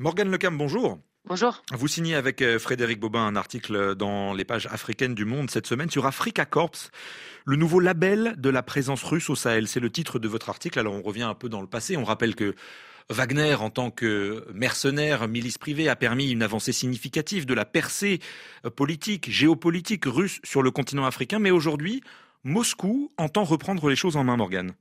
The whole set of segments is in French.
Morgane Lecam, bonjour. Bonjour. Vous signez avec euh, Frédéric Bobin un article dans les pages africaines du Monde cette semaine sur Africa Corps, le nouveau label de la présence russe au Sahel. C'est le titre de votre article. Alors on revient un peu dans le passé. On rappelle que Wagner, en tant que mercenaire, milice privée, a permis une avancée significative de la percée euh, politique, géopolitique russe sur le continent africain. Mais aujourd'hui, Moscou entend reprendre les choses en main, Morgane.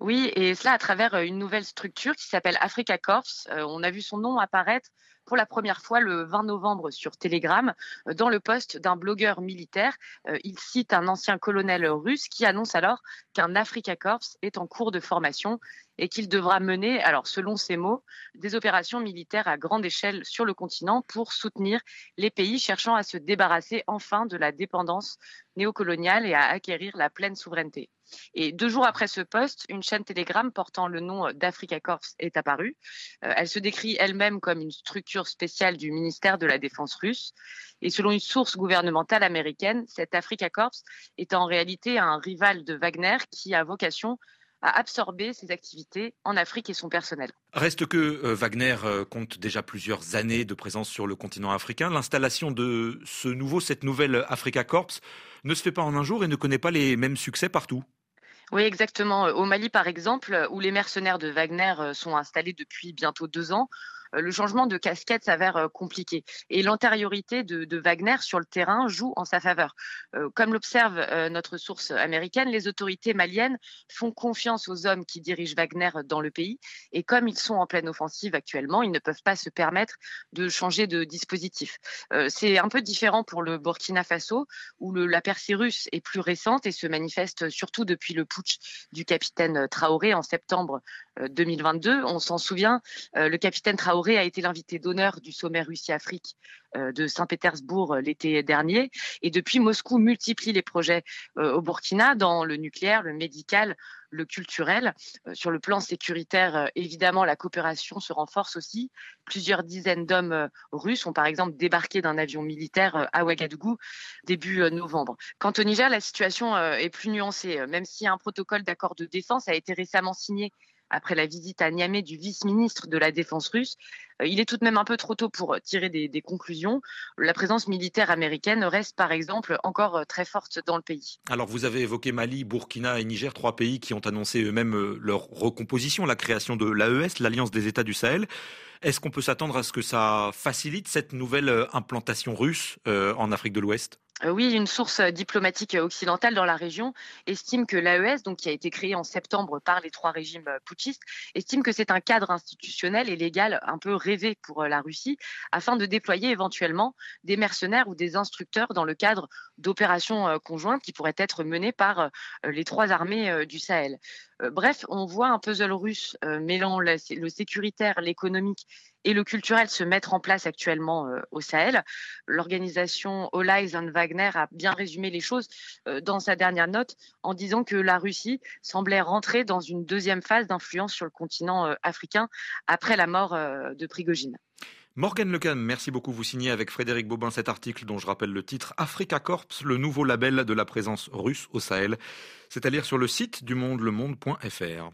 Oui, et cela à travers euh, une nouvelle structure qui s'appelle Africa Corps. Euh, on a vu son nom apparaître pour la première fois le 20 novembre sur Telegram euh, dans le poste d'un blogueur militaire. Il cite un ancien colonel russe qui annonce alors qu'un Africa Corps est en cours de formation et qu'il devra mener, alors selon ses mots, des opérations militaires à grande échelle sur le continent pour soutenir les pays cherchant à se débarrasser enfin de la dépendance néocoloniale et à acquérir la pleine souveraineté. Et deux jours après ce poste, une chaîne Telegram portant le nom d'Africa Corps est apparue. Euh, elle se décrit elle-même comme une structure spéciale du ministère de la Défense russe. Et selon une source gouvernementale américaine, cette Africa Corps est en réalité un rival de Wagner qui a vocation à absorber ses activités en Afrique et son personnel. Reste que euh, Wagner euh, compte déjà plusieurs années de présence sur le continent africain. L'installation de ce nouveau, cette nouvelle Africa Corps ne se fait pas en un jour et ne connaît pas les mêmes succès partout. Oui, exactement. Au Mali, par exemple, où les mercenaires de Wagner euh, sont installés depuis bientôt deux ans, euh, le changement de casquette s'avère euh, compliqué. Et l'antériorité de, Wagner sur le terrain joue en sa faveur. Euh, comme l'observe notre source américaine, les autorités maliennes font confiance aux hommes qui dirigent Wagner dans le pays. Et comme ils sont en pleine offensive actuellement, ils ne peuvent pas se permettre de changer de dispositif. C'est un peu différent pour le Burkina Faso, où la percée russe est plus récente et se manifeste surtout depuis le putsch du capitaine Traoré en septembre 2022. On s'en souvient, le capitaine Traoré a été l'invité d'honneur du sommet Russie-Afrique euh, de Saint-Pétersbourg euh, l'été dernier. Et depuis, Moscou multiplie les projets euh, au Burkina dans le nucléaire, le médical, le culturel. Sur le plan sécuritaire, évidemment, la coopération se renforce aussi. Plusieurs dizaines d'hommes russes ont par exemple débarqué d'un avion militaire à Ouagadougou début novembre. Quant au Niger, la situation est plus nuancée. Même si un protocole d'accord de défense a été récemment signé après la visite à Niamey du vice-ministre de la Défense russe. Euh, il est tout de même un peu trop tôt pour tirer des, conclusions. La présence militaire américaine reste par exemple encore euh, très forte dans le pays. Alors vous avez évoqué Mali, Burkina et Niger, trois pays qui ont annoncé eux-mêmes euh, leur recomposition, la création de l'AES, l'Alliance des États du Sahel. Est-ce qu'on peut s'attendre à ce que ça facilite cette nouvelle implantation russe en Afrique de l'Ouest? euh, oui, une source euh, diplomatique euh, occidentale dans la région estime que l'AES, donc qui a été créée en septembre par les trois régimes putschistes, estime que c'est un cadre institutionnel et légal un peu rêvé pour la Russie afin de déployer éventuellement des mercenaires ou des instructeurs dans le cadre d'opérations conjointes qui pourraient être menées par les trois armées du Sahel. Bref, on voit un puzzle russe mêlant le sécuritaire, l'économique et le culturel se mettre en place actuellement euh, au Sahel. L'organisation All Eyes on Wagner a bien résumé les choses euh, dans sa dernière note en disant que la Russie semblait rentrer dans une deuxième phase d'influence sur le continent euh, africain après la mort de Prigogine. Morgan Lecan, merci beaucoup. Vous signez avec Frédéric Bobin cet article dont je rappelle le titre Africa Corps, le nouveau label de la présence russe au Sahel. C'est à lire sur le site du monde lemonde.fr.